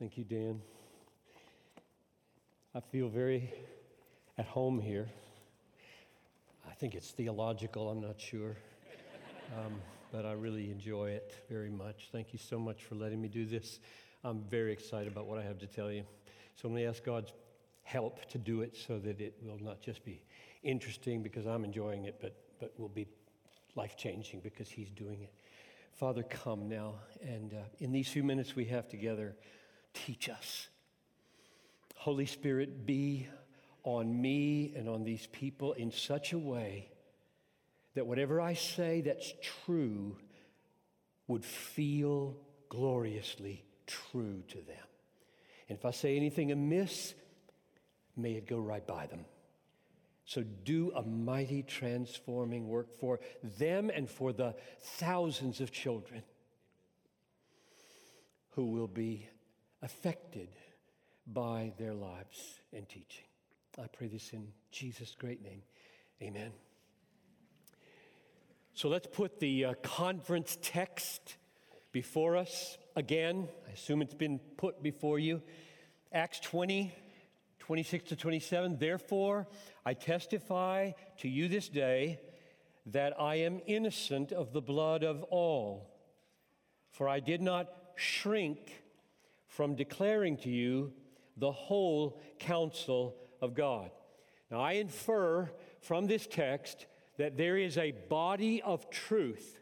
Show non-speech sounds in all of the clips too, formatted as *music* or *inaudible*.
Thank you, Dan. I feel very at home here. I think it's theological, I'm not sure. Um, but I really enjoy it very much. Thank you so much for letting me do this. I'm very excited about what I have to tell you. So I'm going to ask God's help to do it so that it will not just be interesting because I'm enjoying it, but, but will be life changing because He's doing it. Father, come now. And uh, in these few minutes we have together, teach us. Holy Spirit, be on me and on these people in such a way that whatever I say that's true would feel gloriously true to them. And if I say anything amiss, may it go right by them. So do a mighty transforming work for them and for the thousands of children who will be affected by their lives and teaching. I pray this in Jesus' great name. Amen. So let's put the uh, conference text before us again. I assume it's been put before you. Acts 20, 26 to 27. Therefore, I testify to you this day that I am innocent of the blood of all. For I did not shrink from declaring to you the whole counsel of God. Now, I infer from this text that there is a body of truth,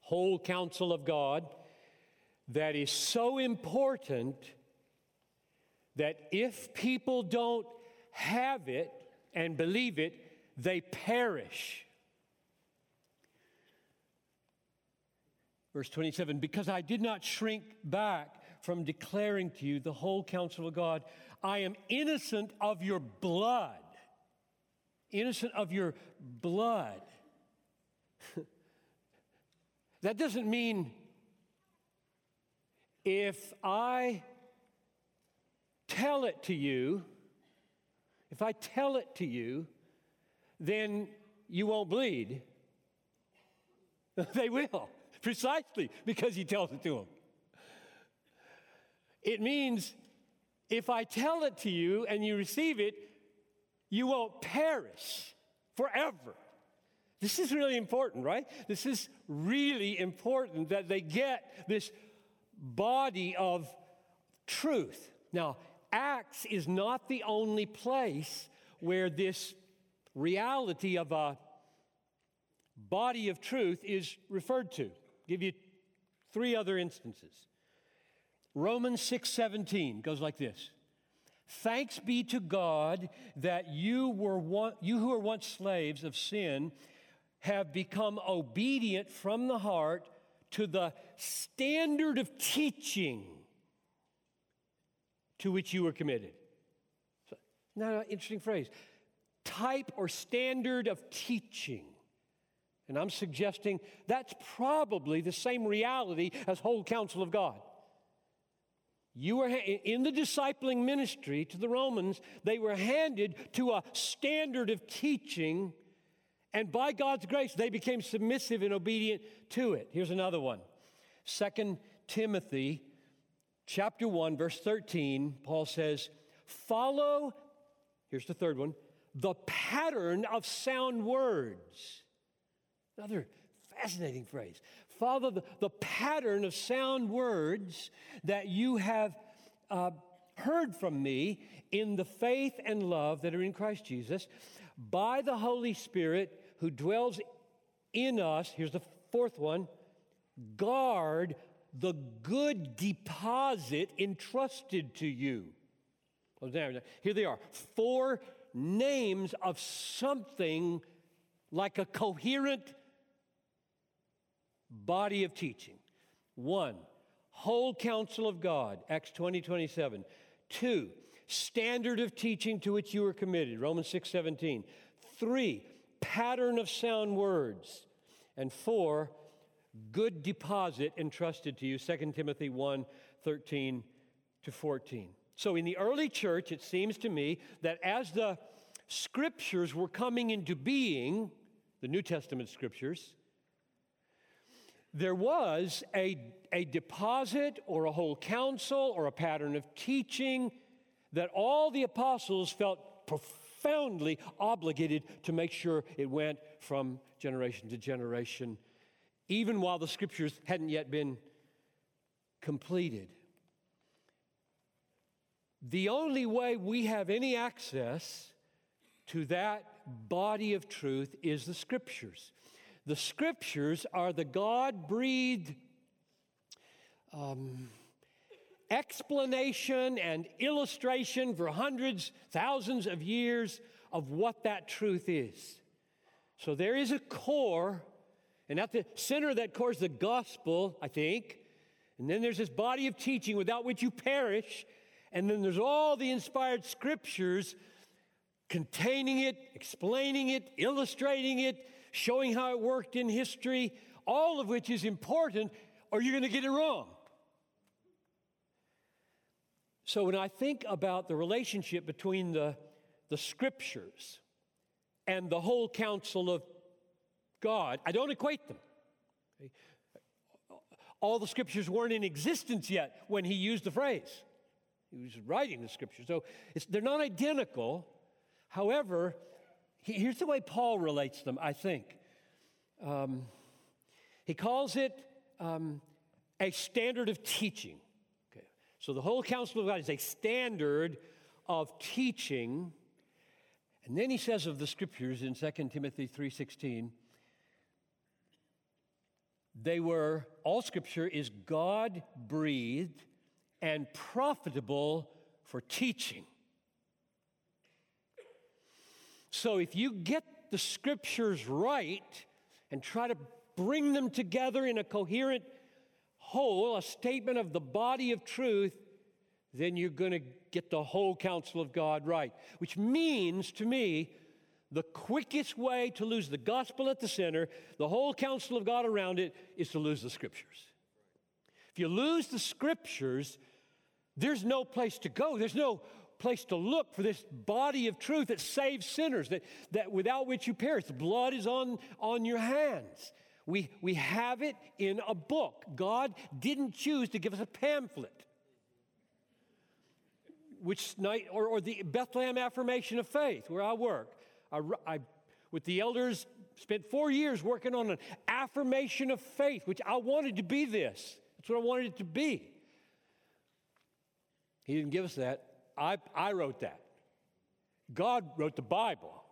whole counsel of God, that is so important that if people don't have it and believe it, they perish. Verse 27 Because I did not shrink back from declaring to you the whole counsel of God, I am innocent of your blood. Innocent of your blood. *laughs* that doesn't mean if I tell it to you, if I tell it to you, then you won't bleed. *laughs* they will, precisely because he tells it to them. It means if I tell it to you and you receive it, you won't perish forever. This is really important, right? This is really important that they get this body of truth. Now, Acts is not the only place where this reality of a body of truth is referred to. Give you three other instances. Romans 6:17 goes like this. Thanks be to God that you were one, you who were once slaves of sin have become obedient from the heart to the standard of teaching to which you were committed. An interesting phrase. Type or standard of teaching. And I'm suggesting that's probably the same reality as whole counsel of God. You were in the discipling ministry to the Romans, they were handed to a standard of teaching, and by God's grace, they became submissive and obedient to it. Here's another one 2 Timothy chapter 1, verse 13, Paul says, Follow, here's the third one, the pattern of sound words. Another fascinating phrase. Follow the, the pattern of sound words that you have uh, heard from me in the faith and love that are in Christ Jesus by the Holy Spirit who dwells in us. Here's the fourth one guard the good deposit entrusted to you. Here they are four names of something like a coherent body of teaching. One, whole counsel of God, Acts 20, 27. Two, standard of teaching to which you are committed, Romans 6, 17. Three, pattern of sound words. And four, good deposit entrusted to you 2 timothy 1 13 to 14 so in the early church it seems to me that as the scriptures were coming into being the new testament scriptures there was a, a deposit or a whole counsel or a pattern of teaching that all the apostles felt profoundly obligated to make sure it went from generation to generation, even while the scriptures hadn't yet been completed. The only way we have any access to that body of truth is the scriptures. The scriptures are the God breathed um, explanation and illustration for hundreds, thousands of years of what that truth is. So there is a core, and at the center of that core is the gospel, I think. And then there's this body of teaching without which you perish. And then there's all the inspired scriptures containing it, explaining it, illustrating it, showing how it worked in history, all of which is important, or you're going to get it wrong. So when I think about the relationship between the, the scriptures and the whole counsel of God, I don't equate them. All the scriptures weren't in existence yet when he used the phrase. He was writing the scriptures. So they're not identical. However, here's the way Paul relates them, I think. Um, he calls it um, a standard of teaching. Okay. So the whole counsel of God is a standard of teaching. And then he says of the scriptures in 2 Timothy 3:16, they were all scripture is God breathed and profitable for teaching. So if you get the scriptures right and try to bring them together in a coherent whole, a statement of the body of truth, then you're going to get the whole counsel of God right. Which means to me, the quickest way to lose the gospel at the center, the whole counsel of God around it, is to lose the scriptures. If you lose the scriptures, there's no place to go. There's no place to look for this body of truth that saves sinners, that, that without which you perish. Blood is on, on your hands. We, we have it in a book. God didn't choose to give us a pamphlet. Which night, or, or the Bethlehem Affirmation of Faith, where I work. I, I, with the elders, spent four years working on an affirmation of faith, which I wanted to be this. That's what I wanted it to be. He didn't give us that. I, I wrote that. God wrote the Bible.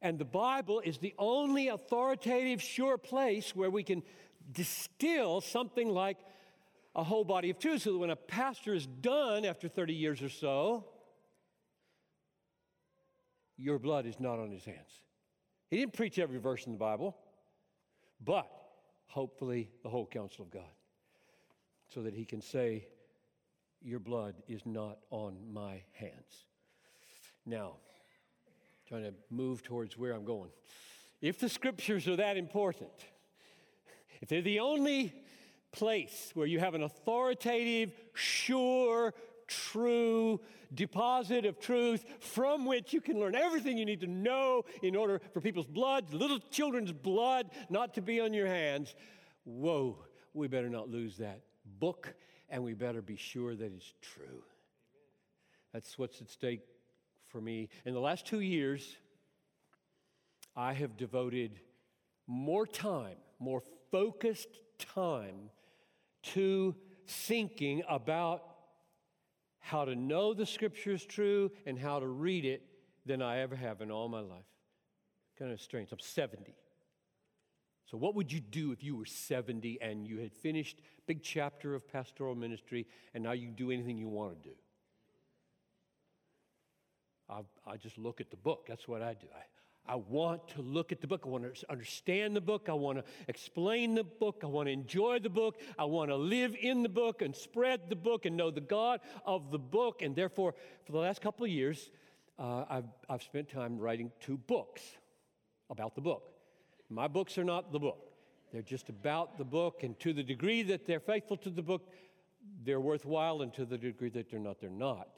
And the Bible is the only authoritative, sure place where we can distill something like a whole body of truth so that when a pastor is done after 30 years or so, your blood is not on his hands. He didn't preach every verse in the Bible, but hopefully the whole counsel of God so that he can say, your blood is not on my hands. Now, trying to move towards where I'm going. If the scriptures are that important, if they're the only place where you have an authoritative, sure, true deposit of truth from which you can learn everything you need to know in order for people's blood, little children's blood, not to be on your hands, whoa, we better not lose that book and we better be sure that it's true. That's what's at stake for me. In the last two years, I have devoted more time, more focused time to thinking about how to know the scripture is true and how to read it than I ever have in all my life. Kind of strange. I'm 70. So, what would you do if you were 70 and you had finished big chapter of pastoral ministry and now you do anything you want to do? I, I just look at the book. That's what I do. I, I want to look at the book. I want to understand the book. I want to explain the book. I want to enjoy the book. I want to live in the book and spread the book and know the God of the book. And therefore, for the last couple of years, uh, I've, I've spent time writing two books about the book. My books are not the book. They're just about the book, and to the degree that they're faithful to the book, they're worthwhile, and to the degree that they're not, they're not.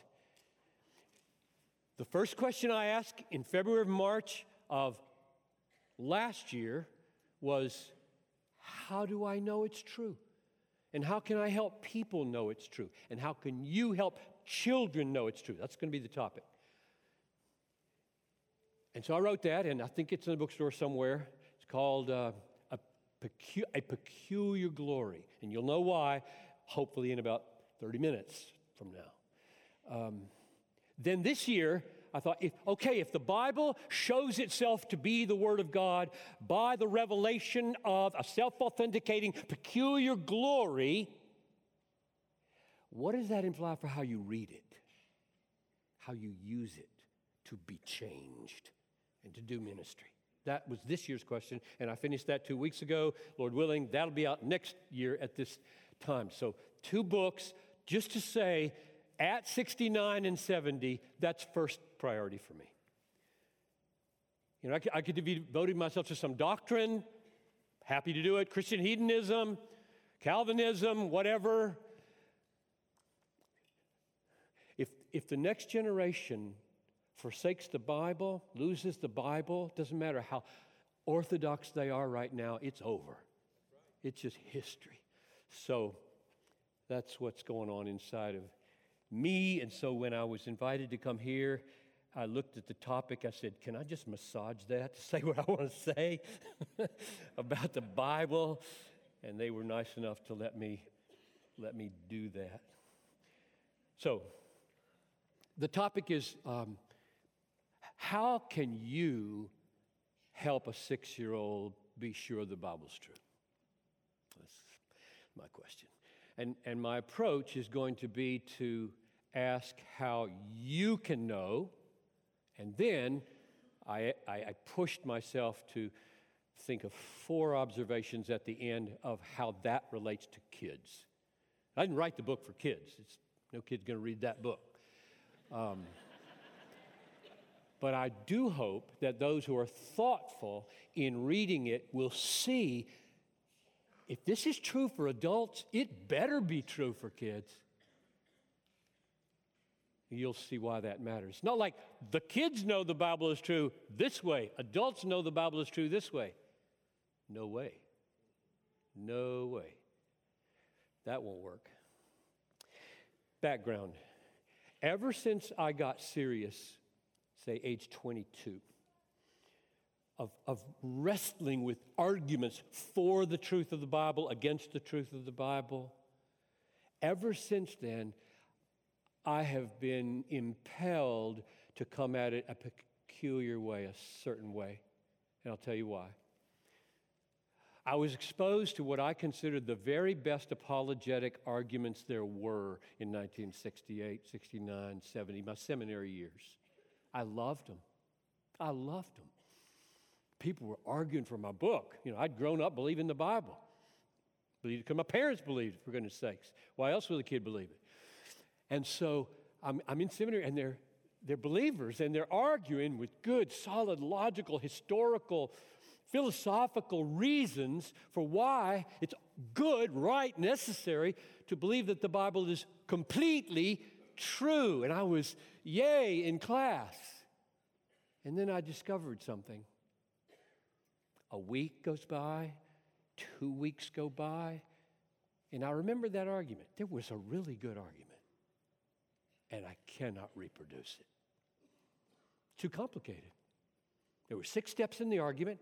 The first question I asked in February, or March of last year was how do I know it's true? And how can I help people know it's true? And how can you help children know it's true? That's going to be the topic. And so I wrote that, and I think it's in the bookstore somewhere. Called uh, a, Pecu- a Peculiar Glory. And you'll know why, hopefully, in about 30 minutes from now. Um, then this year, I thought, if, okay, if the Bible shows itself to be the Word of God by the revelation of a self authenticating peculiar glory, what does that imply for how you read it? How you use it to be changed and to do ministry? That was this year's question, and I finished that two weeks ago. Lord willing, that'll be out next year at this time. So, two books just to say at 69 and 70, that's first priority for me. You know, I could, I could have devoted myself to some doctrine, happy to do it, Christian hedonism, Calvinism, whatever. If, if the next generation forsakes the Bible, loses the Bible, doesn't matter how orthodox they are right now, it's over. It's just history. So that's what's going on inside of me. And so when I was invited to come here, I looked at the topic. I said, Can I just massage that to *laughs* say what I want to say *laughs* about the Bible? And they were nice enough to let me, let me do that. So, the topic is um, how can you help a six year old be sure the Bible's true? That's my question. And, and my approach is going to be to ask how you can know, and then I, I, I pushed myself to think of four observations at the end of how that relates to kids. I didn't write the book for kids. It's, no kid's going to read that book. Um, but I do hope that those who are thoughtful in reading it will see if this is true for adults, it better be true for kids. You'll see why that matters. Not like the kids know the Bible is true this way, adults know the Bible is true this way. No way. No way. That won't work. Background. Ever since I got serious, say age 22, of, of wrestling with arguments for the truth of the Bible, against the truth of the Bible, ever since then, I have been impelled to come at it a peculiar way, a certain way. And I'll tell you why. I was exposed to what I considered the very best apologetic arguments there were in 1968, 69, 70, my seminary years. I loved them. I loved them. People were arguing for my book. You know, I'd grown up believing the Bible. Believed because my parents believed it, for goodness sakes. Why else would a kid believe it? And so I'm, I'm in seminary and they're, they're believers and they're arguing with good, solid, logical, historical, philosophical reasons for why it's good, right, necessary to believe that the Bible is completely true. And I was, yay, in class. And then I discovered something. A week goes by, two weeks go by, and I remember that argument. There was a really good argument and I cannot reproduce it. Too complicated. There were six steps in the argument.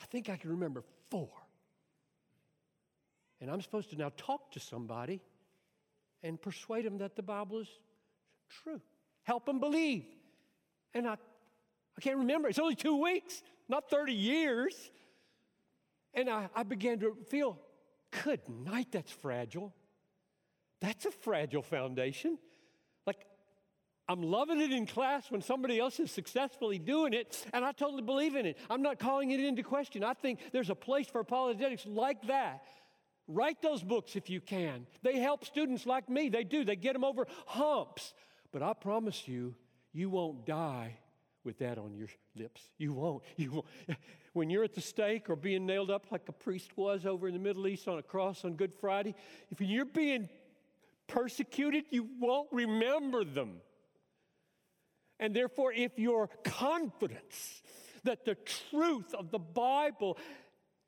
I think I can remember four. And I'm supposed to now talk to somebody and persuade them that the Bible is true. Help them believe. And I, I can't remember. It's only two weeks, not 30 years. And I, I began to feel, good night, that's fragile. That's a fragile foundation. Like, I'm loving it in class when somebody else is successfully doing it, and I totally believe in it. I'm not calling it into question. I think there's a place for apologetics like that. Write those books if you can. They help students like me. They do, they get them over humps. But I promise you, you won't die with that on your lips. You won't. *laughs* You won't. When you're at the stake or being nailed up like a priest was over in the Middle East on a cross on Good Friday, if you're being persecuted, you won't remember them. And therefore, if your confidence that the truth of the Bible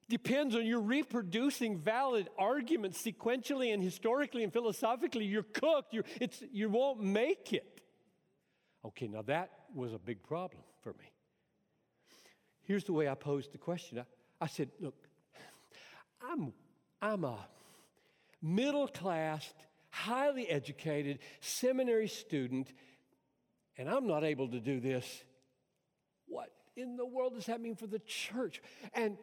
depends on you reproducing valid arguments sequentially and historically and philosophically, you're cooked. You're, it's, you won't make it. Okay, now that was a big problem for me. Here's the way I posed the question I, I said, Look, I'm, I'm a middle class, highly educated seminary student, and I'm not able to do this. What in the world does that mean for the church? And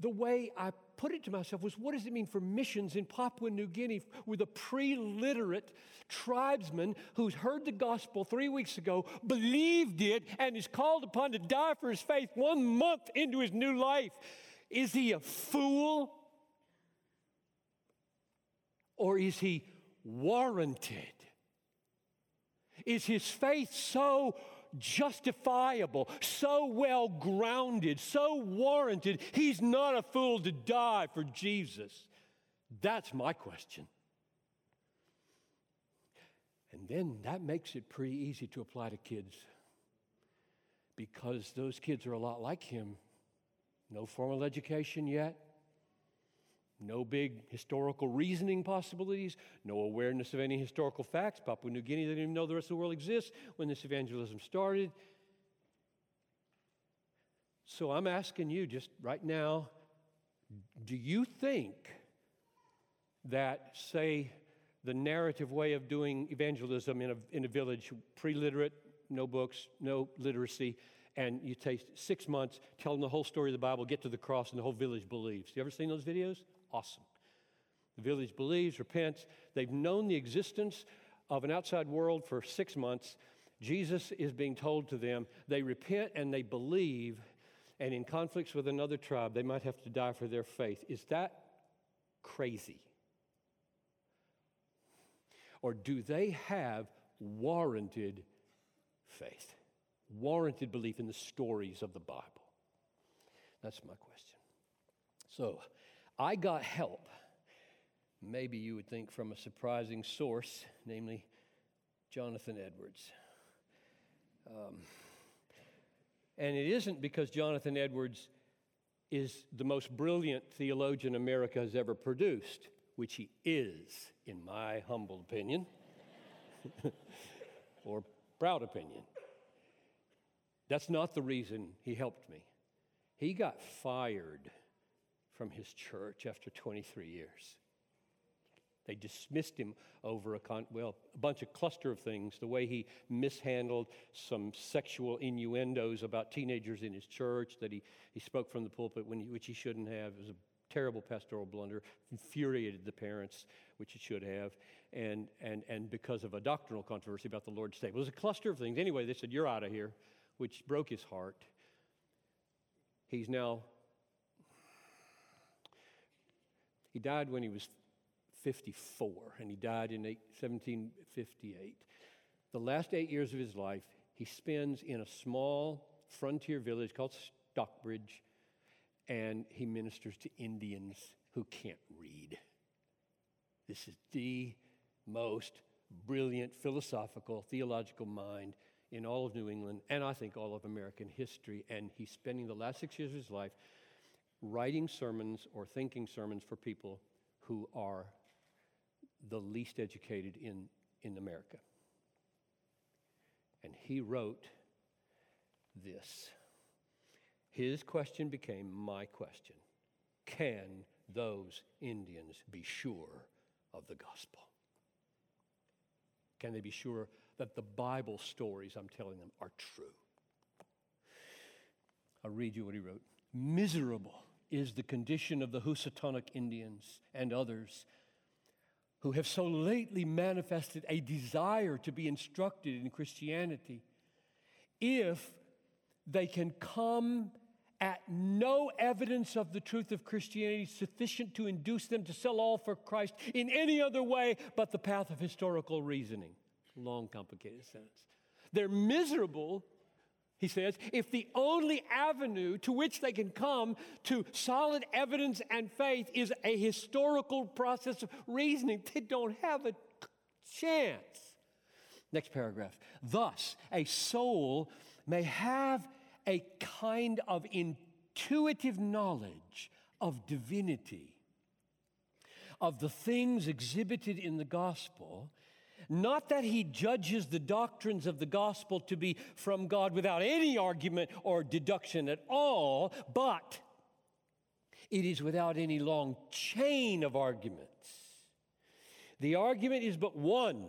the way I put it to myself was what does it mean for missions in Papua New Guinea with a pre literate tribesman who's heard the gospel three weeks ago, believed it, and is called upon to die for his faith one month into his new life? Is he a fool? Or is he warranted? Is his faith so justifiable, so well grounded, so warranted, he's not a fool to die for Jesus? That's my question. And then that makes it pretty easy to apply to kids because those kids are a lot like him. No formal education yet, no big historical reasoning possibilities, no awareness of any historical facts. Papua New Guinea didn't even know the rest of the world exists when this evangelism started. So I'm asking you just right now do you think that, say, the narrative way of doing evangelism in a, in a village, pre literate, no books, no literacy, and you take six months telling the whole story of the Bible, get to the cross, and the whole village believes. You ever seen those videos? Awesome. The village believes, repents. They've known the existence of an outside world for six months. Jesus is being told to them, they repent and they believe, and in conflicts with another tribe, they might have to die for their faith. Is that crazy? Or do they have warranted faith? Warranted belief in the stories of the Bible? That's my question. So, I got help. Maybe you would think from a surprising source, namely Jonathan Edwards. Um, and it isn't because Jonathan Edwards is the most brilliant theologian America has ever produced, which he is, in my humble opinion, *laughs* or proud opinion. That's not the reason he helped me. He got fired from his church after 23 years. They dismissed him over a con- well, a bunch of cluster of things. The way he mishandled some sexual innuendos about teenagers in his church that he, he spoke from the pulpit when he, which he shouldn't have. It was a terrible pastoral blunder. Infuriated the parents, which it should have, and and and because of a doctrinal controversy about the Lord's table. It was a cluster of things. Anyway, they said you're out of here, which broke his heart. He's now He died when he was 54, and he died in 1758. The last eight years of his life, he spends in a small frontier village called Stockbridge, and he ministers to Indians who can't read. This is the most brilliant philosophical, theological mind in all of New England, and I think all of American history. And he's spending the last six years of his life writing sermons or thinking sermons for people who are the least educated in, in America. And he wrote this. His question became my question Can those Indians be sure of the gospel? Can they be sure that the Bible stories I'm telling them are true? I'll read you what he wrote. Miserable is the condition of the Housatonic Indians and others who have so lately manifested a desire to be instructed in Christianity if they can come at no evidence of the truth of Christianity sufficient to induce them to sell all for Christ in any other way but the path of historical reasoning. Long, complicated sentence. They're miserable he says, if the only avenue to which they can come to solid evidence and faith is a historical process of reasoning, they don't have a chance. Next paragraph. Thus, a soul may have a kind of intuitive knowledge of divinity, of the things exhibited in the gospel, not that he judges the doctrines of the gospel to be from God without any argument or deduction at all, but it is without any long chain of arguments. The argument is but one,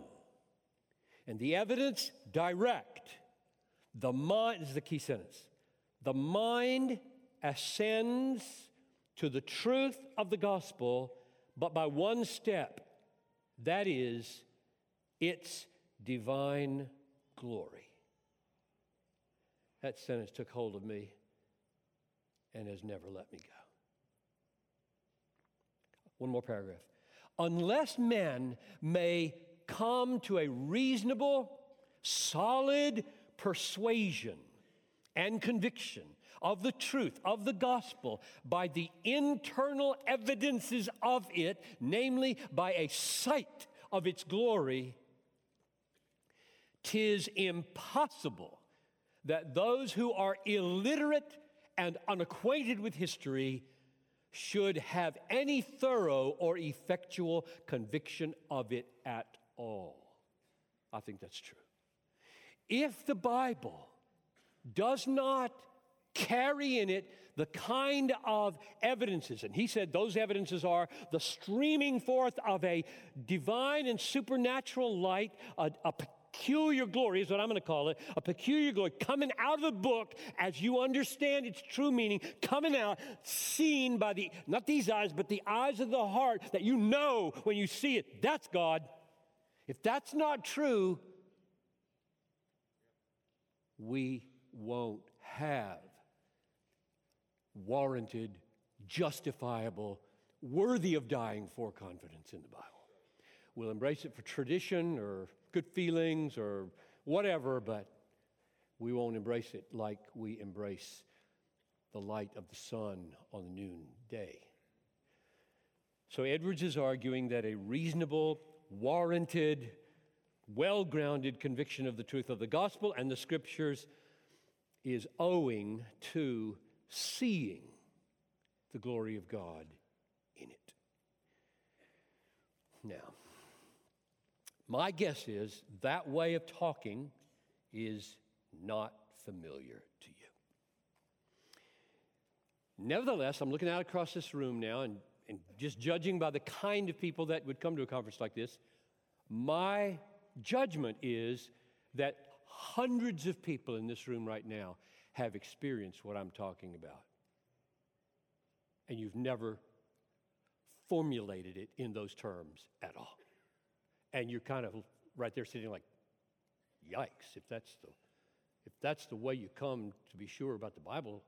and the evidence direct. The mind is the key sentence. The mind ascends to the truth of the gospel, but by one step that is, its divine glory. That sentence took hold of me and has never let me go. One more paragraph. Unless men may come to a reasonable, solid persuasion and conviction of the truth of the gospel by the internal evidences of it, namely by a sight of its glory, tis impossible that those who are illiterate and unacquainted with history should have any thorough or effectual conviction of it at all. I think that's true. If the Bible does not carry in it the kind of evidences. And he said those evidences are the streaming forth of a divine and supernatural light, a, a peculiar glory is what I'm going to call it, a peculiar glory coming out of the book as you understand its true meaning, coming out, seen by the, not these eyes, but the eyes of the heart that you know when you see it. That's God. If that's not true, we won't have warranted, justifiable, worthy of dying for confidence in the Bible. We'll embrace it for tradition or good feelings or whatever, but we won't embrace it like we embrace the light of the sun on the noonday. So Edwards is arguing that a reasonable, warranted, well grounded conviction of the truth of the gospel and the scriptures is owing to seeing the glory of God in it. Now, my guess is that way of talking is not familiar to you. Nevertheless, I'm looking out across this room now and, and just judging by the kind of people that would come to a conference like this, my judgment is that hundreds of people in this room right now have experienced what I'm talking about. And you've never formulated it in those terms at all. And you're kind of right there sitting like, yikes, if that's the if that's the way you come to be sure about the Bible,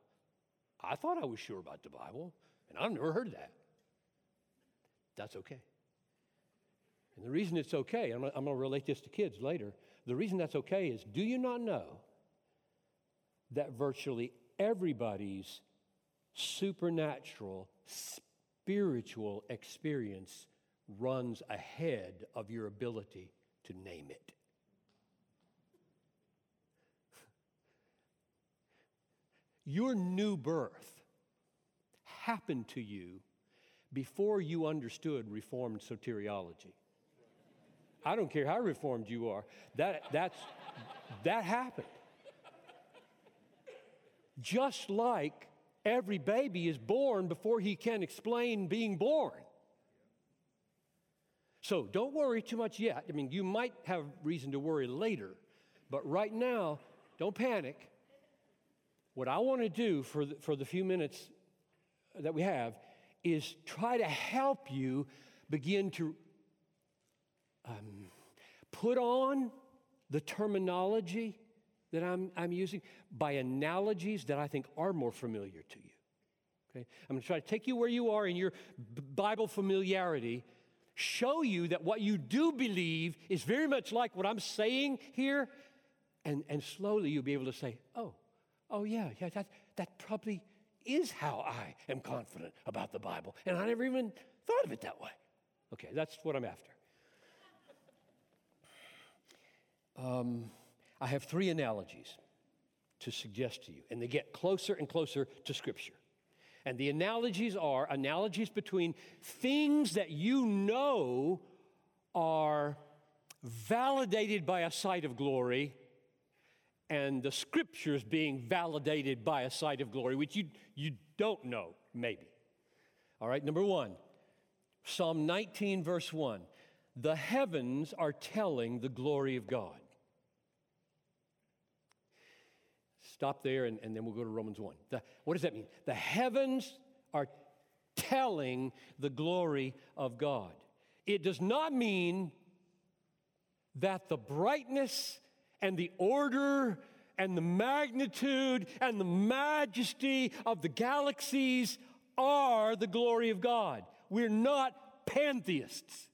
I thought I was sure about the Bible, and I've never heard that. That's okay. And the reason it's okay, I'm, I'm going to relate this to kids later. The reason that's okay is do you not know that virtually everybody's supernatural, spiritual experience runs ahead of your ability to name it. Your new birth happened to you before you understood Reformed soteriology. I don't care how reformed you are, that, that's, that happened. Just like every baby is born before he can explain being born. So don't worry too much yet. I mean, you might have reason to worry later, but right now, don't panic. What I want to do for the, for the few minutes that we have is try to help you begin to um, put on the terminology that I'm, I'm using by analogies that I think are more familiar to you. Okay? I'm going to try to take you where you are in your Bible familiarity, show you that what you do believe is very much like what I'm saying here, and, and slowly you'll be able to say, oh, oh yeah, yeah, that, that probably is how I am confident about the Bible. And I never even thought of it that way. Okay, that's what I'm after. Um, I have three analogies to suggest to you, and they get closer and closer to Scripture. And the analogies are analogies between things that you know are validated by a sight of glory and the scriptures being validated by a sight of glory, which you, you don't know, maybe. All right, number one, Psalm 19, verse 1. The heavens are telling the glory of God. Stop there and, and then we'll go to Romans 1. The, what does that mean? The heavens are telling the glory of God. It does not mean that the brightness and the order and the magnitude and the majesty of the galaxies are the glory of God. We're not pantheists.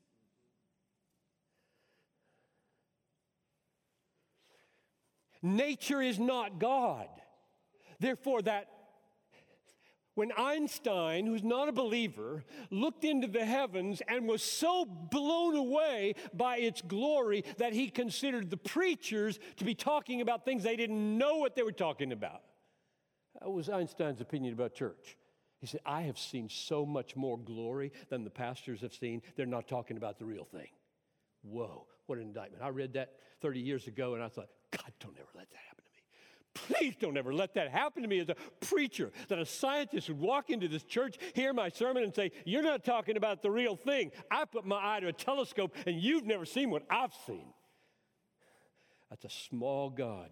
Nature is not God. Therefore, that when Einstein, who's not a believer, looked into the heavens and was so blown away by its glory that he considered the preachers to be talking about things they didn't know what they were talking about. That was Einstein's opinion about church. He said, I have seen so much more glory than the pastors have seen. They're not talking about the real thing. Whoa, what an indictment. I read that 30 years ago and I thought, God, don't ever let that happen to me. Please don't ever let that happen to me as a preacher, that a scientist would walk into this church, hear my sermon, and say, You're not talking about the real thing. I put my eye to a telescope and you've never seen what I've seen. That's a small God.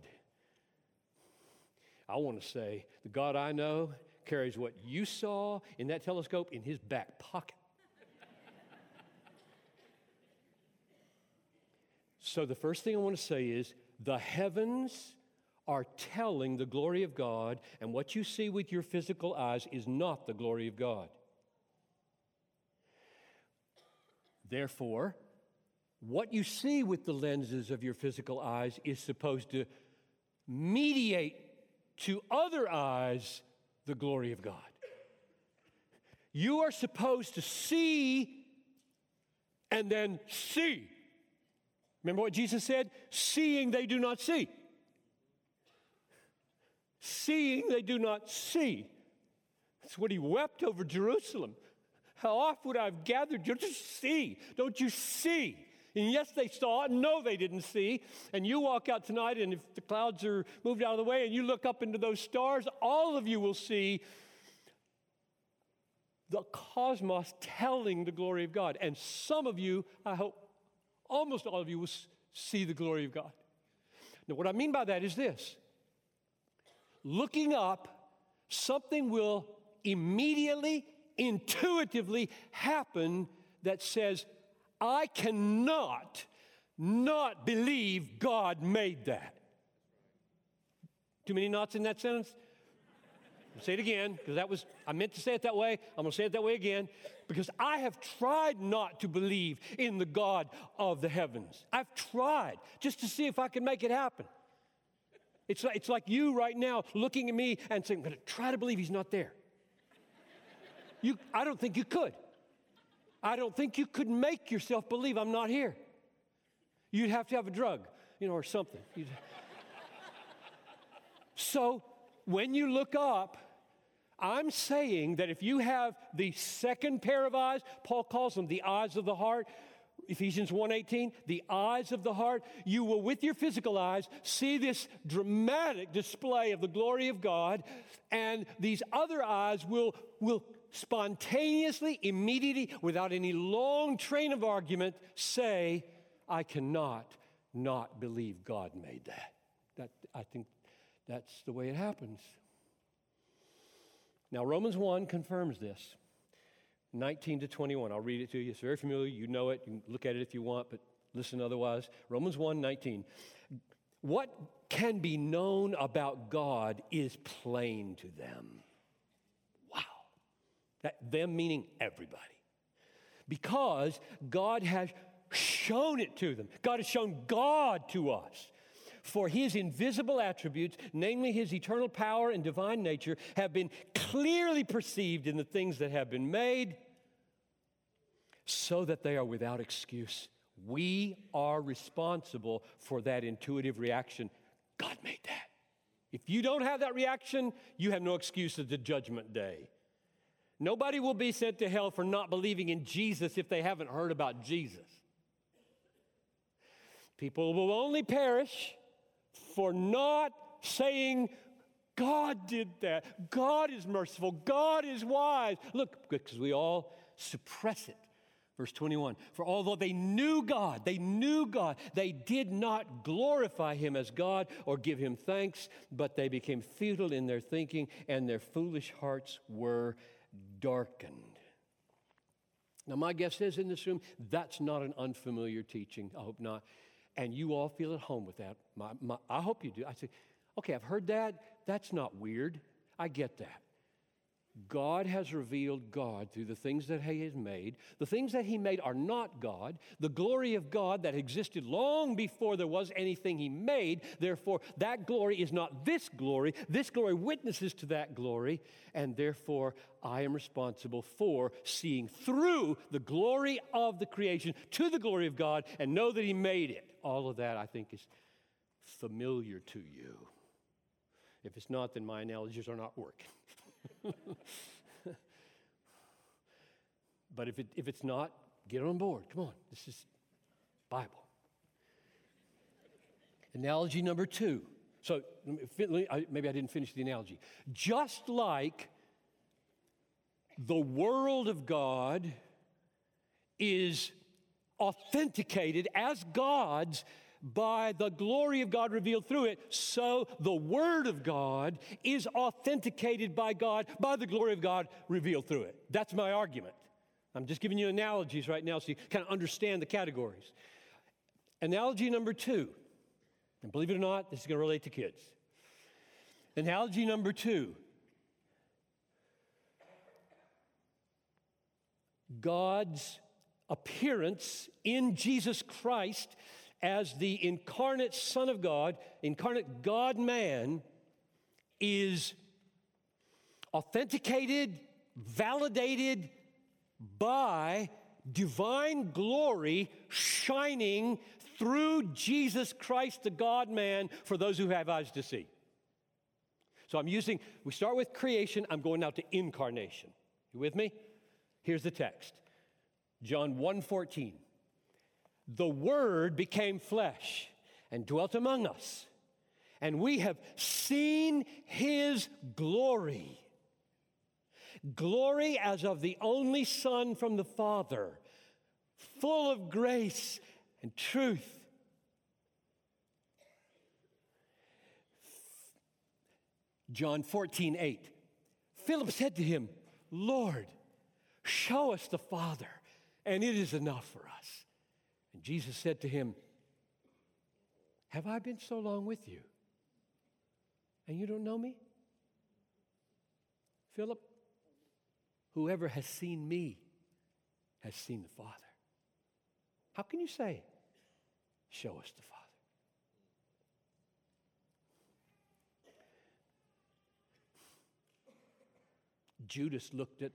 I want to say, the God I know carries what you saw in that telescope in his back pocket. So, the first thing I want to say is the heavens are telling the glory of God, and what you see with your physical eyes is not the glory of God. Therefore, what you see with the lenses of your physical eyes is supposed to mediate to other eyes the glory of God. You are supposed to see and then see. Remember what Jesus said? Seeing they do not see. Seeing they do not see. That's what he wept over Jerusalem. How oft would I have gathered you to see? Don't you see? And yes, they saw. No, they didn't see. And you walk out tonight, and if the clouds are moved out of the way and you look up into those stars, all of you will see the cosmos telling the glory of God. And some of you, I hope, almost all of you will see the glory of God. Now, what I mean by that is this looking up, something will immediately, intuitively happen that says, I cannot not believe God made that. Too many knots in that sentence? Say it again, because that was, I meant to say it that way. I'm going to say it that way again, because I have tried not to believe in the God of the heavens. I've tried just to see if I can make it happen. It's like, it's like you right now looking at me and saying, I'm going to try to believe he's not there. You, I don't think you could. I don't think you could make yourself believe I'm not here. You'd have to have a drug, you know, or something. so when you look up, I'm saying that if you have the second pair of eyes, Paul calls them the eyes of the heart, Ephesians 1:18, the eyes of the heart, you will with your physical eyes see this dramatic display of the glory of God and these other eyes will will spontaneously, immediately, without any long train of argument say, I cannot not believe God made that. That I think that's the way it happens. Now, Romans 1 confirms this 19 to 21. I'll read it to you. It's very familiar. You know it. You can look at it if you want, but listen otherwise. Romans 1 19. What can be known about God is plain to them. Wow. That them meaning everybody. Because God has shown it to them. God has shown God to us. For his invisible attributes, namely his eternal power and divine nature, have been clearly perceived in the things that have been made, so that they are without excuse. We are responsible for that intuitive reaction. God made that. If you don't have that reaction, you have no excuse at the judgment day. Nobody will be sent to hell for not believing in Jesus if they haven't heard about Jesus. People will only perish for not saying, God did that. God is merciful. God is wise. Look, because we all suppress it. Verse 21 For although they knew God, they knew God, they did not glorify Him as God or give Him thanks, but they became futile in their thinking, and their foolish hearts were darkened. Now, my guess is in this room, that's not an unfamiliar teaching. I hope not. And you all feel at home with that. My, my, I hope you do. I say, okay, I've heard that. That's not weird. I get that. God has revealed God through the things that He has made. The things that He made are not God. The glory of God that existed long before there was anything He made, therefore, that glory is not this glory. This glory witnesses to that glory, and therefore, I am responsible for seeing through the glory of the creation to the glory of God and know that He made it. All of that, I think, is familiar to you. If it's not, then my analogies are not working. *laughs* but if, it, if it's not, get on board. Come on, this is Bible. Analogy number two. So maybe I didn't finish the analogy. Just like the world of God is authenticated as God's by the glory of God revealed through it, so the Word of God is authenticated by God by the glory of God revealed through it. That's my argument. I'm just giving you analogies right now so you kind of understand the categories. Analogy number two, and believe it or not, this is going to relate to kids. Analogy number two God's appearance in Jesus Christ as the incarnate Son of God, incarnate God man, is authenticated, validated by divine glory shining through Jesus Christ, the God man, for those who have eyes to see. So I'm using, we start with creation, I'm going now to incarnation. You with me? Here's the text. John 1:14 the Word became flesh and dwelt among us. And we have seen his glory. Glory as of the only Son from the Father, full of grace and truth. John 14, 8. Philip said to him, Lord, show us the Father, and it is enough for us. And Jesus said to him, Have I been so long with you? And you don't know me? Philip, whoever has seen me has seen the Father. How can you say, Show us the Father? Judas looked at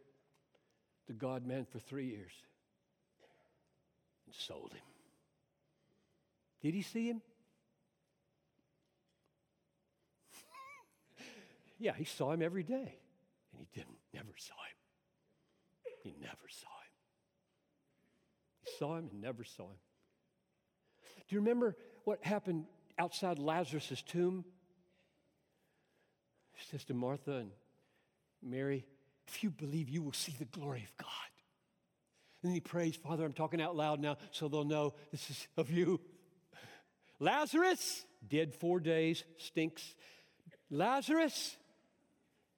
the God man for three years sold him. Did he see him? *laughs* yeah, he saw him every day. And he didn't, never saw him. He never saw him. He saw him and never saw him. Do you remember what happened outside Lazarus' tomb? To Martha and Mary, if you believe, you will see the glory of God. And then he prays, Father, I'm talking out loud now so they'll know this is of you. *laughs* Lazarus, dead four days, stinks. Lazarus,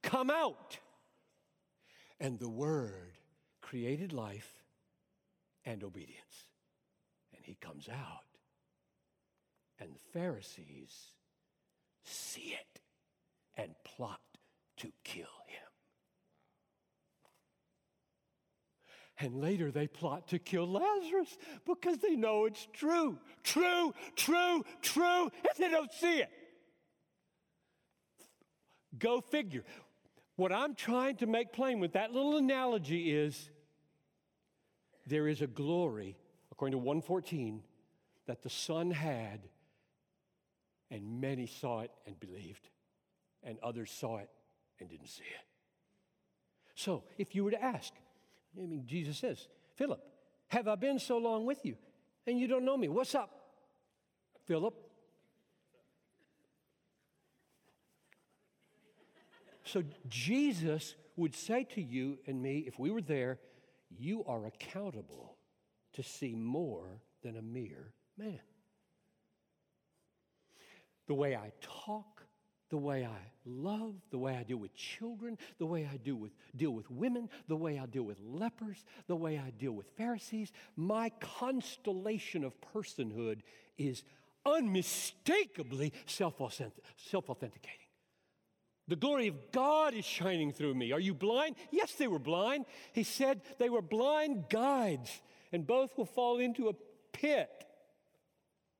come out. And the Word created life and obedience. And he comes out. And the Pharisees see it and plot to kill him. And later they plot to kill Lazarus because they know it's true. True, true, true, and they don't see it. Go figure. What I'm trying to make plain with that little analogy is there is a glory, according to 114, that the Son had, and many saw it and believed, and others saw it and didn't see it. So if you were to ask, I mean, Jesus says, Philip, have I been so long with you and you don't know me? What's up, Philip? So Jesus would say to you and me, if we were there, you are accountable to see more than a mere man. The way I talk, the way I love, the way I deal with children, the way I deal with, deal with women, the way I deal with lepers, the way I deal with Pharisees, my constellation of personhood is unmistakably self authenticating. The glory of God is shining through me. Are you blind? Yes, they were blind. He said they were blind guides, and both will fall into a pit.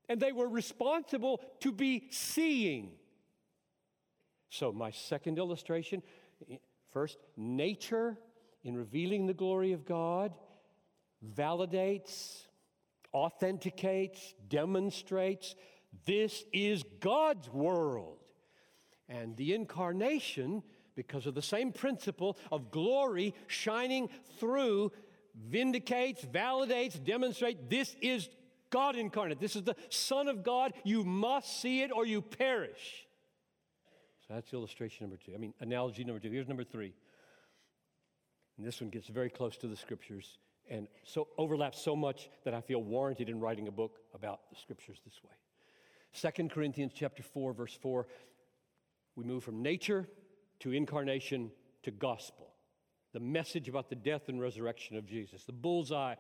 And they were responsible to be seeing. So, my second illustration first, nature in revealing the glory of God validates, authenticates, demonstrates this is God's world. And the incarnation, because of the same principle of glory shining through, vindicates, validates, demonstrates this is God incarnate. This is the Son of God. You must see it or you perish. So that's illustration number two. I mean, analogy number two. Here's number three. And this one gets very close to the scriptures and so overlaps so much that I feel warranted in writing a book about the scriptures this way. 2 Corinthians chapter 4 verse 4 we move from nature to incarnation to gospel. The message about the death and resurrection of Jesus, the bullseye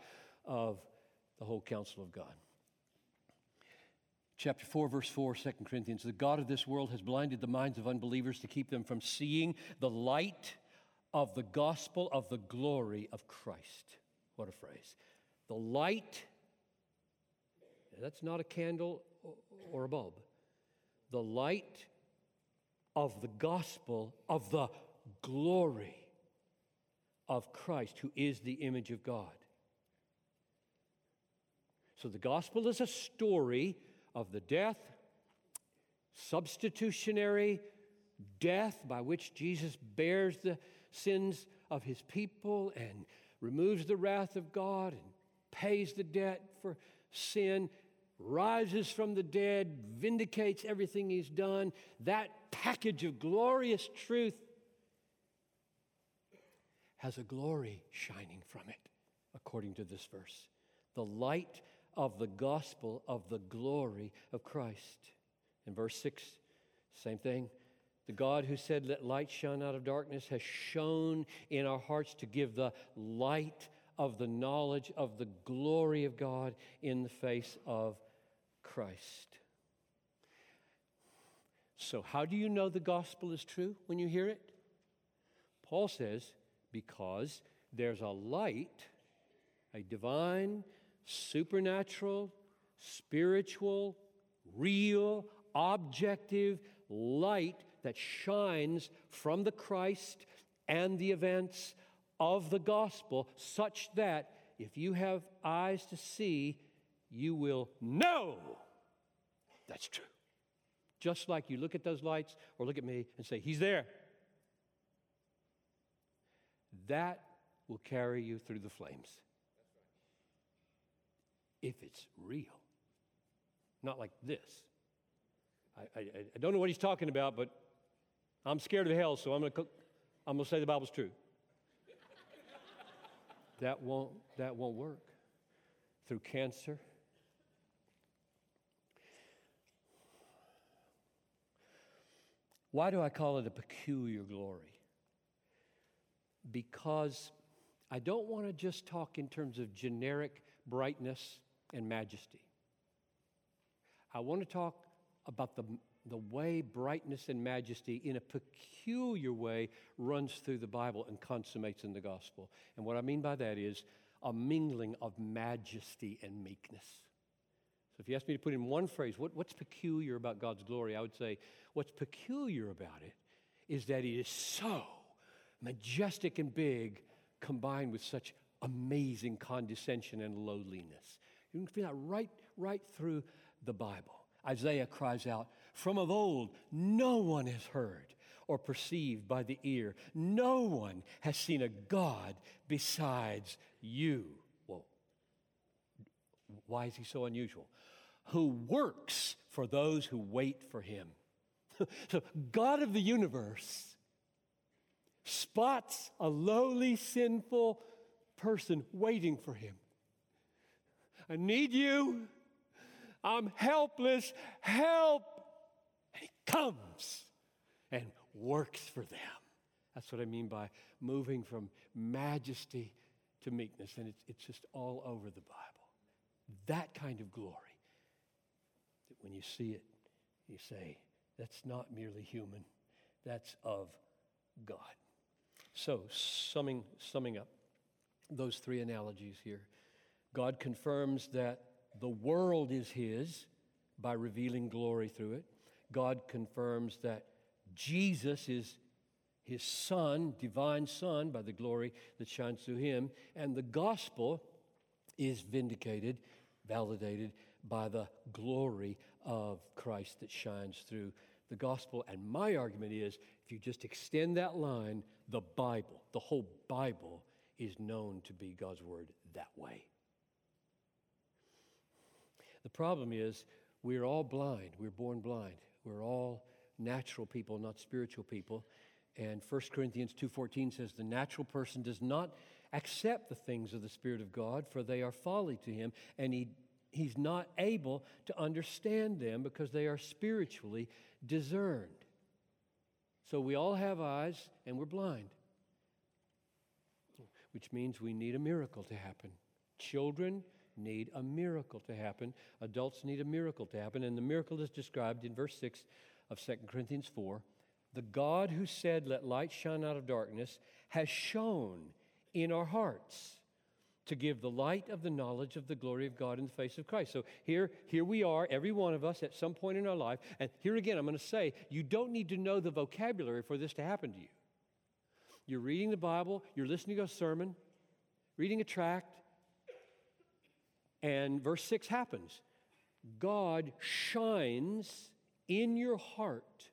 of the whole counsel of God. Chapter 4, verse 4, 2 Corinthians. The God of this world has blinded the minds of unbelievers to keep them from seeing the light of the gospel of the glory of Christ. What a phrase. The light, that's not a candle or a bulb. The light of the gospel of the glory of Christ, who is the image of God. So the gospel is a story of the death, substitutionary death by which Jesus bears the sins of his people and removes the wrath of God and pays the debt for sin rises from the dead, vindicates everything he's done, that package of glorious truth has a glory shining from it, according to this verse. The light of the gospel of the glory of Christ. In verse 6, same thing. The God who said, Let light shine out of darkness, has shone in our hearts to give the light of the knowledge of the glory of God in the face of Christ. So, how do you know the gospel is true when you hear it? Paul says, because there's a light, a divine, supernatural, spiritual, real, objective light that shines from the Christ and the events of the gospel, such that if you have eyes to see, you will know that's true. Just like you look at those lights or look at me and say, He's there. That will carry you through the flames. If it's real. Not like this. I, I, I don't know what he's talking about, but I'm scared of hell, so I'm going to I'm to say the Bible's true. *laughs* that won't that won't work. Through cancer, Why do I call it a peculiar glory? Because I don't want to just talk in terms of generic brightness and majesty. I want to talk about the, the way brightness and majesty, in a peculiar way, runs through the Bible and consummates in the gospel. And what I mean by that is a mingling of majesty and meekness. So if you ask me to put in one phrase, what, what's peculiar about God's glory? I would say what's peculiar about it is that it is so majestic and big combined with such amazing condescension and lowliness. You can feel that right, right through the Bible. Isaiah cries out, From of old, no one has heard or perceived by the ear. No one has seen a God besides you. Whoa. Why is he so unusual? Who works for those who wait for him. *laughs* so, God of the universe spots a lowly, sinful person waiting for him. I need you. I'm helpless. Help. And he comes and works for them. That's what I mean by moving from majesty to meekness. And it's, it's just all over the Bible. That kind of glory. That when you see it, you say, that's not merely human, that's of God. So, summing, summing up those three analogies here God confirms that the world is His by revealing glory through it. God confirms that Jesus is His Son, divine Son, by the glory that shines through Him. And the gospel is vindicated, validated by the glory of Christ that shines through the gospel. And my argument is if you just extend that line, the Bible, the whole Bible, is known to be God's word that way. The problem is we're all blind. We're born blind. We're all natural people, not spiritual people. And 1 Corinthians 2:14 says the natural person does not accept the things of the spirit of God for they are folly to him and he he's not able to understand them because they are spiritually discerned. So we all have eyes and we're blind, which means we need a miracle to happen. Children need a miracle to happen, adults need a miracle to happen, and the miracle is described in verse 6 of 2 Corinthians 4. The God who said, Let light shine out of darkness, has shone in our hearts to give the light of the knowledge of the glory of God in the face of Christ. So here, here we are, every one of us at some point in our life. And here again, I'm going to say, you don't need to know the vocabulary for this to happen to you. You're reading the Bible, you're listening to a sermon, reading a tract, and verse 6 happens. God shines in your heart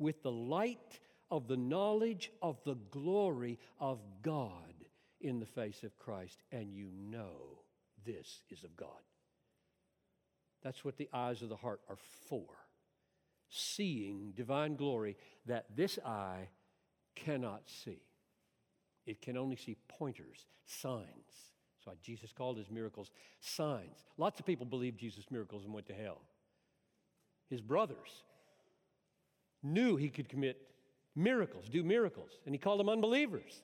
with the light of the knowledge of the glory of God in the face of Christ, and you know this is of God. That's what the eyes of the heart are for seeing divine glory that this eye cannot see. It can only see pointers, signs. Why Jesus called his miracles signs. Lots of people believed Jesus' miracles and went to hell. His brothers knew he could commit miracles, do miracles, and he called them unbelievers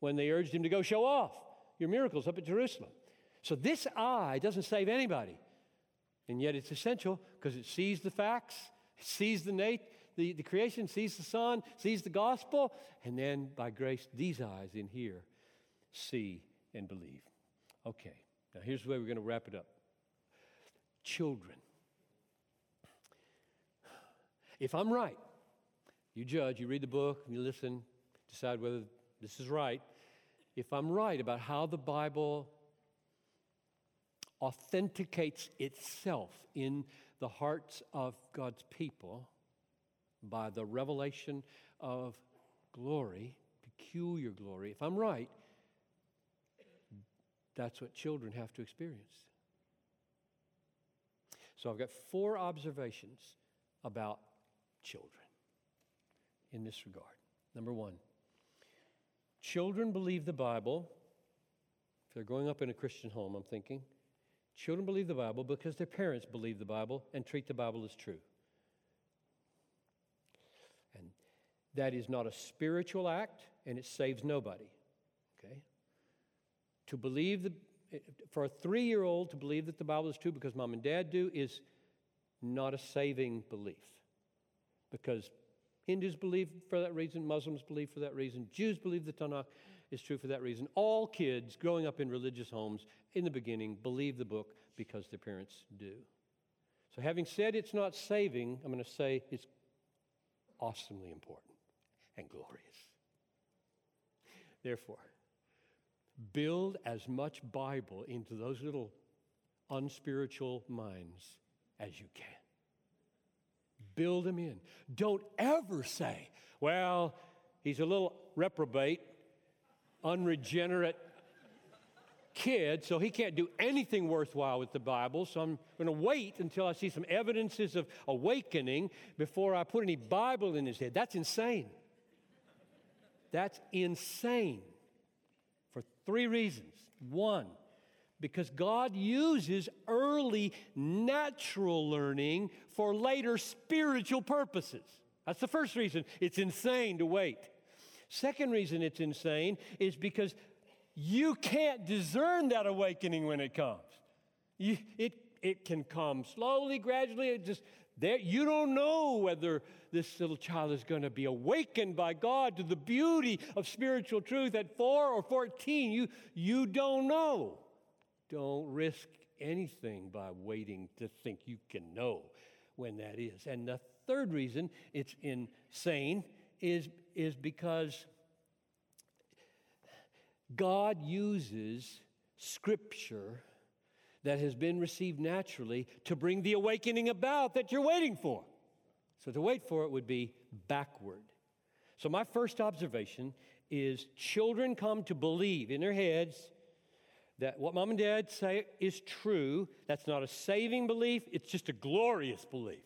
when they urged him to go show off your miracles up at Jerusalem. So this eye doesn't save anybody. And yet it's essential because it sees the facts, sees the, nat- the, the creation, sees the sun, sees the gospel, and then by grace, these eyes in here see and believe. Okay, now here's the way we're going to wrap it up. Children. If I'm right, you judge, you read the book, you listen, decide whether this is right, if I'm right about how the Bible authenticates itself in the hearts of God's people by the revelation of glory, peculiar glory, if I'm right, that's what children have to experience. So I've got four observations about children in this regard. Number one, Children believe the Bible. If they're growing up in a Christian home, I'm thinking. Children believe the Bible because their parents believe the Bible and treat the Bible as true. And that is not a spiritual act and it saves nobody. Okay? To believe the for a 3-year-old to believe that the Bible is true because mom and dad do is not a saving belief. Because Hindus believe for that reason, Muslims believe for that reason, Jews believe the Tanakh is true for that reason. All kids growing up in religious homes in the beginning believe the book because their parents do. So, having said it's not saving, I'm going to say it's awesomely important and glorious. Therefore, build as much Bible into those little unspiritual minds as you can. Build them in. Don't ever say, Well, he's a little reprobate, unregenerate kid, so he can't do anything worthwhile with the Bible. So I'm going to wait until I see some evidences of awakening before I put any Bible in his head. That's insane. That's insane three reasons. One, because God uses early natural learning for later spiritual purposes. That's the first reason it's insane to wait. Second reason it's insane is because you can't discern that awakening when it comes. You, it, it can come slowly, gradually. It just there, you don't know whether this little child is going to be awakened by God to the beauty of spiritual truth at four or 14. You, you don't know. Don't risk anything by waiting to think you can know when that is. And the third reason it's insane is, is because God uses Scripture that has been received naturally to bring the awakening about that you're waiting for. So to wait for it would be backward. So, my first observation is children come to believe in their heads that what mom and dad say is true. That's not a saving belief, it's just a glorious belief.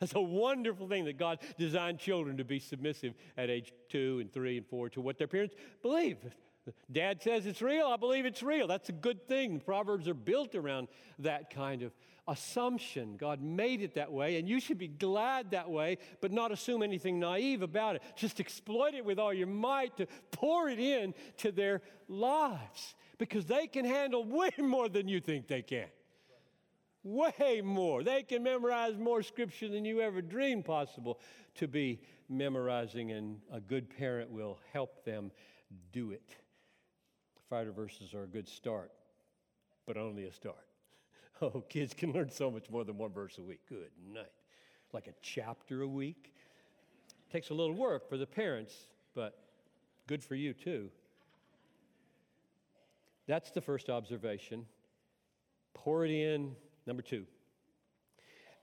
That's a wonderful thing that God designed children to be submissive at age two and three and four to what their parents believe. Dad says it's real, I believe it's real. That's a good thing. Proverbs are built around that kind of assumption. God made it that way, and you should be glad that way, but not assume anything naive about it. Just exploit it with all your might to pour it in to their lives because they can handle *laughs* way more than you think they can. Way more. They can memorize more scripture than you ever dreamed possible to be memorizing, and a good parent will help them do it. Fighter verses are a good start, but only a start. *laughs* Oh, kids can learn so much more than one verse a week. Good night. Like a chapter a week. Takes a little work for the parents, but good for you too. That's the first observation. Pour it in. Number two.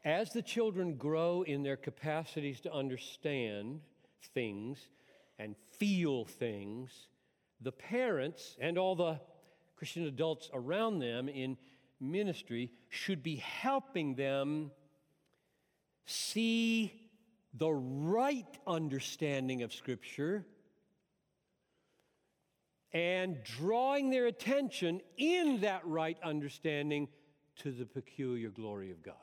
As the children grow in their capacities to understand things and feel things, the parents and all the Christian adults around them in ministry should be helping them see the right understanding of Scripture and drawing their attention in that right understanding to the peculiar glory of God.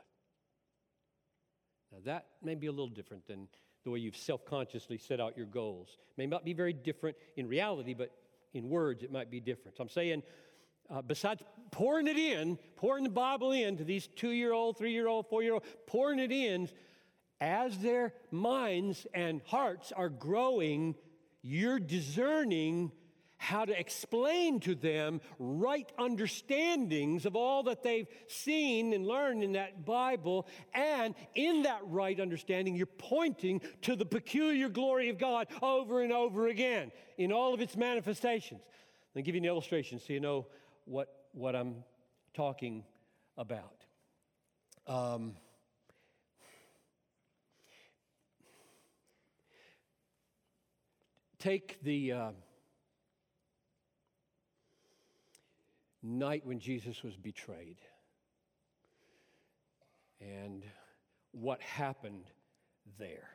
Now, that may be a little different than the way you've self consciously set out your goals. May not be very different in reality, but in words, it might be different. I'm saying, uh, besides pouring it in, pouring the Bible in to these two year old, three year old, four year old, pouring it in, as their minds and hearts are growing, you're discerning how to explain to them right understandings of all that they've seen and learned in that Bible. And in that right understanding, you're pointing to the peculiar glory of God over and over again in all of its manifestations. Me give you an illustration so you know what, what I'm talking about. Um, take the. Uh, night when Jesus was betrayed and what happened there.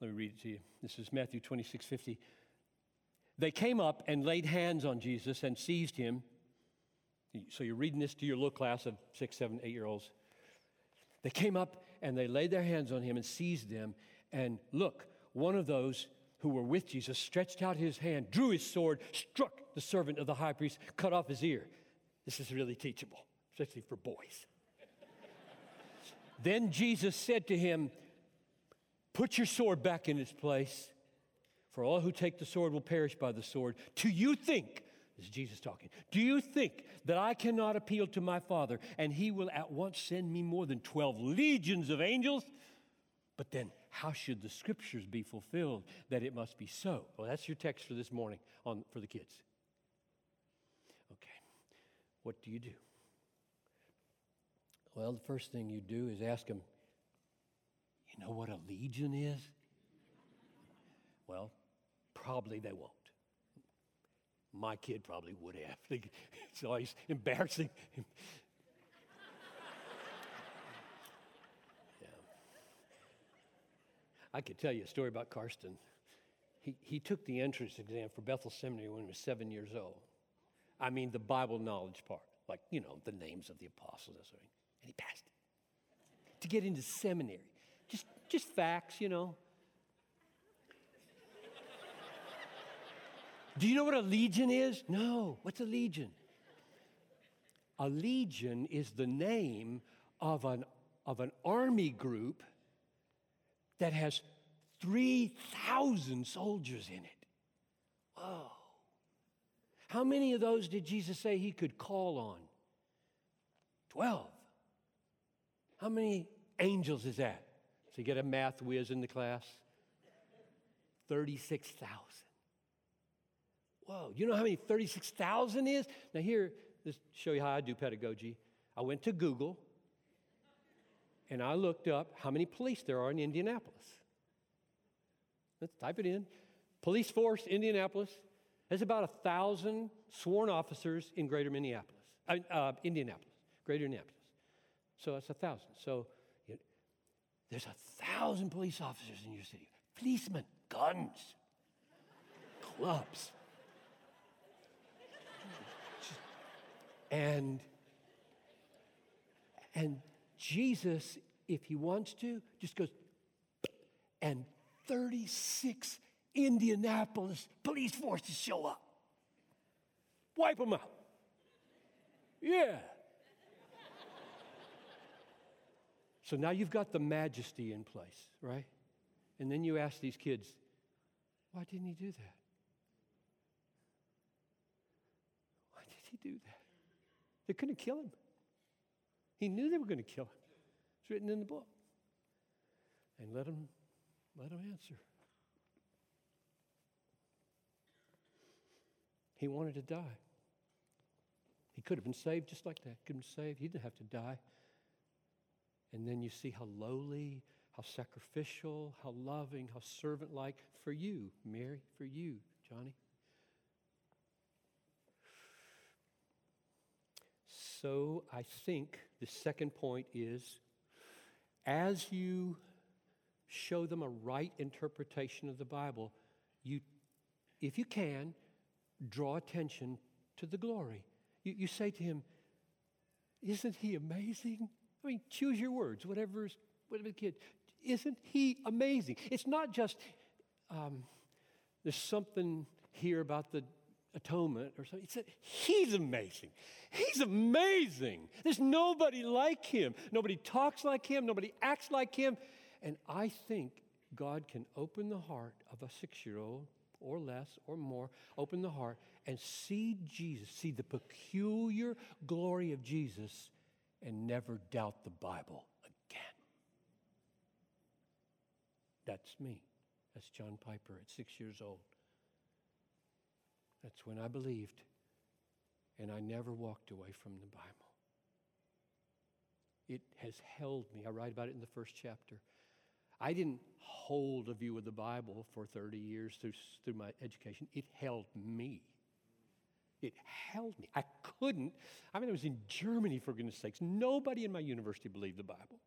Let me read it to you. This is Matthew 26 50. They came up and laid hands on Jesus and seized him. So you're reading this to your little class of six, seven, eight year olds. They came up and they laid their hands on him and seized him. And look, one of those who were with Jesus stretched out his hand, drew his sword, struck the servant of the high priest, cut off his ear. This is really teachable, especially for boys. then Jesus said to him, Put your sword back in its place, for all who take the sword will perish by the sword. Do you think, this is Jesus talking, do you think that I cannot appeal to my Father and he will at once send me more than 12 legions of angels? But then, how should the scriptures be fulfilled that it must be so? Well, that's your text for this morning on, for the kids. What do you do? Well, the first thing you do is ask them, you know what a legion is? Well, probably they won't. My kid probably would have. *laughs* It's always embarrassing. *laughs* yeah. I could tell you a story about Karsten. He, he took the entrance exam for Bethel Seminary when he was seven years old. I mean, the Bible knowledge part, like, you know, the names of the apostles. And he passed it. To get into seminary, just, just facts, you know. Do you know what a legion is? No. What's a legion? A legion is the name of an, of an army group that has 3,000 soldiers in it. How many of those did Jesus say he could call on? 12. How many angels is that? So you get a math whiz in the class? 36,000. Whoa, you know how many 36,000 is? Now, here, let's show you how I do pedagogy. I went to Google and I looked up how many police there are in Indianapolis. Let's type it in. Police force, Indianapolis. There's about a thousand sworn officers in greater Minneapolis, uh, uh, Indianapolis, greater Indianapolis. So that's a thousand. So you know, there's a thousand police officers in your city. Policemen, guns, clubs. And, and Jesus, if he wants to, just goes, and 36 Indianapolis police forces show up. Wipe them out. Yeah. so now you've got the majesty in place, right? And then you ask these kids, why didn't he do that? Why did he do that? They couldn't kill him. He knew they were going to kill him. It's written in the book. And let him, let him answer. He wanted to die. He could have been saved just like that. Could have been saved. He didn't have to die. And then you see how lowly, how sacrificial, how loving, how servant like for you, Mary, for you, Johnny. So I think the second point is as you show them a right interpretation of the Bible, you, if you can, draw attention to the glory. You, you say to him, Isn't he amazing? I mean, choose your words, whatever's, whatever the kid. Isn't he amazing? It's not just, um, there's something here about the atonement or something. He's amazing. He's amazing. There's nobody like him. Nobody talks like him. Nobody acts like him. And I think God can open the heart of a six year old or less or more, open the heart and see Jesus, see the peculiar glory of Jesus, and never doubt the Bible again. That's me. That's John Piper at six years old. That's when I believed, and I never walked away from the Bible. It has held me. I write about it in the first chapter. I didn't hold a view of the Bible for 30 years through, through my education. It held me. It held me. I couldn't. I mean, I was in Germany, for goodness sakes. Nobody in my university believed the Bible.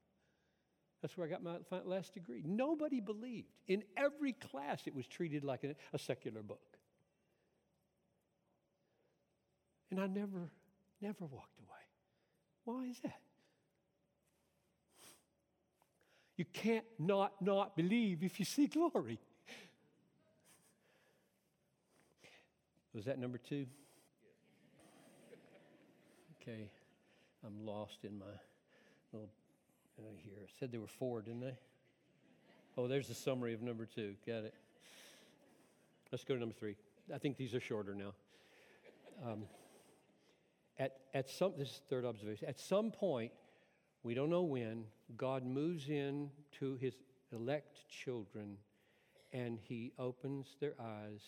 That's where I got my last degree. Nobody believed. In every class, it was treated like a, a secular book. And I never, never walked away. Why is that? You can't not not believe if you see glory. Was that number two? Okay, I'm lost in my little uh, here. I said there were four, didn't I? Oh, there's the summary of number two. Got it. Let's go to number three. I think these are shorter now. Um, at, at some, this is third observation, at some point, we don't know when, God moves in to his elect children and he opens their eyes,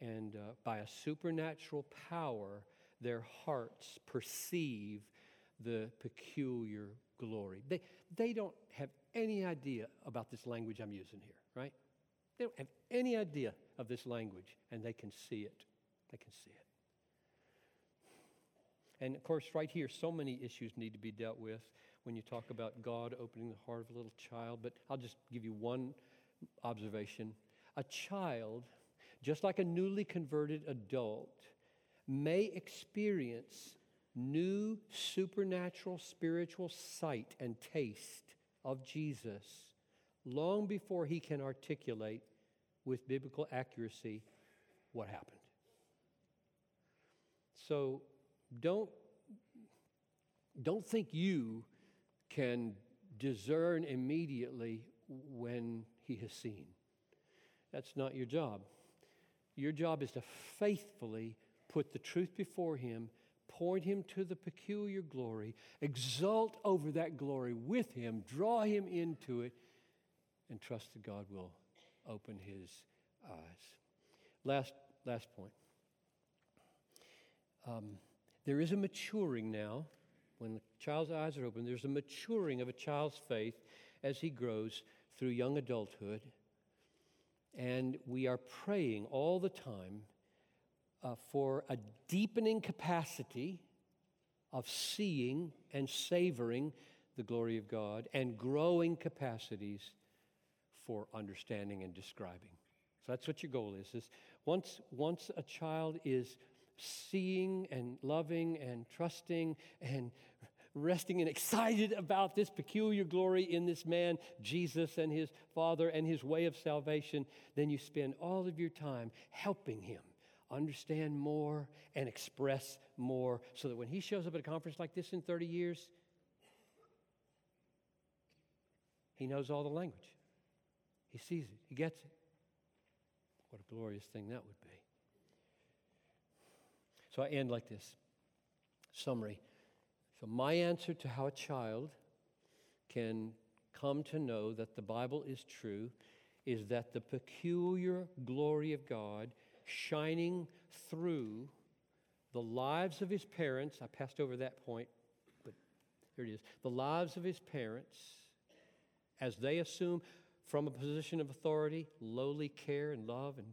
and uh, by a supernatural power, their hearts perceive the peculiar glory. They, they don't have any idea about this language I'm using here, right? They don't have any idea of this language, and they can see it. They can see it. And of course, right here, so many issues need to be dealt with when you talk about God opening the heart of a little child. But I'll just give you one observation. A child, just like a newly converted adult, may experience new supernatural spiritual sight and taste of Jesus long before he can articulate with biblical accuracy what happened. So don't, don't think you can discern immediately when he has seen. That's not your job. Your job is to faithfully put the truth before him, point him to the peculiar glory, exult over that glory with him, draw him into it, and trust that God will open his eyes. Last, last point. Um, there is a maturing now. When the child's eyes are open, there's a maturing of a child's faith as he grows through young adulthood. And we are praying all the time uh, for a deepening capacity of seeing and savoring the glory of God and growing capacities for understanding and describing. So that's what your goal is. Is once once a child is seeing and loving and trusting and resting and excited about this peculiar glory in this man, Jesus and his Father and his way of salvation, then you spend all of your time helping him understand more and express more so that when he shows up at a conference like this in 30 years, he knows all the language. He sees it, he gets it. What a glorious thing that would be. So I end like this summary. So, my answer to how a child can come to know that the Bible is true is that the peculiar glory of God shining through the lives of his parents, I passed over that point, but here it is. The lives of his parents, as they assume from a position of authority, lowly care and love and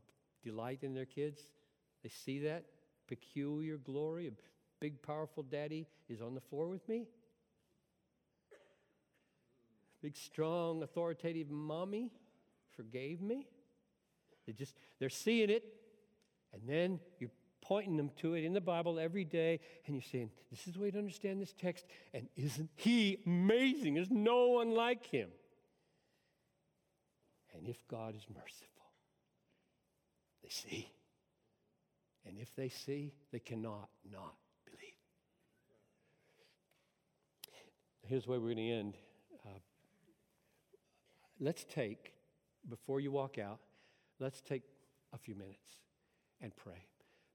delight in their kids, they see that peculiar glory. A big, powerful daddy is on the floor with me. Big, strong, authoritative mommy forgave me. They just, they're seeing it, and then you're pointing them to it in the Bible every day, and you're saying, This is the way to understand this text, and isn't he amazing? There's no one like him. And if God is merciful, they see. And if they see, they cannot not believe. Here's where we're going to end. Uh, let's take, before you walk out, let's take a few minutes and pray.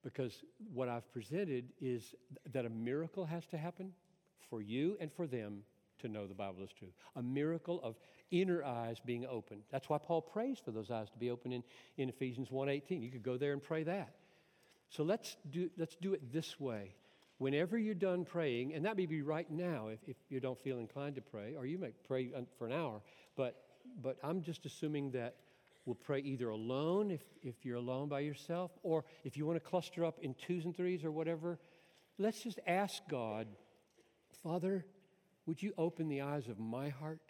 Because what I've presented is that a miracle has to happen for you and for them to know the Bible is true. A miracle of inner eyes being opened. That's why Paul prays for those eyes to be open in, in Ephesians 1.18. You could go there and pray that. So let's do, let's do it this way. Whenever you're done praying, and that may be right now if, if you don't feel inclined to pray, or you may pray for an hour, but, but I'm just assuming that we'll pray either alone if, if you're alone by yourself, or if you want to cluster up in twos and threes or whatever. Let's just ask God, Father, would you open the eyes of my heart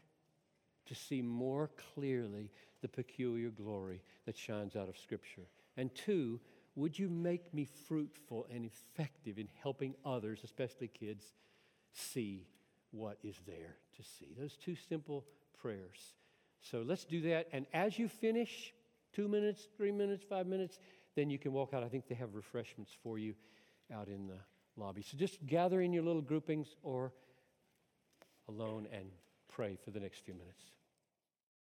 to see more clearly the peculiar glory that shines out of Scripture? And two, would you make me fruitful and effective in helping others, especially kids, see what is there to see? Those two simple prayers. So let's do that. And as you finish, two minutes, three minutes, five minutes, then you can walk out. I think they have refreshments for you out in the lobby. So just gather in your little groupings or alone and pray for the next few minutes.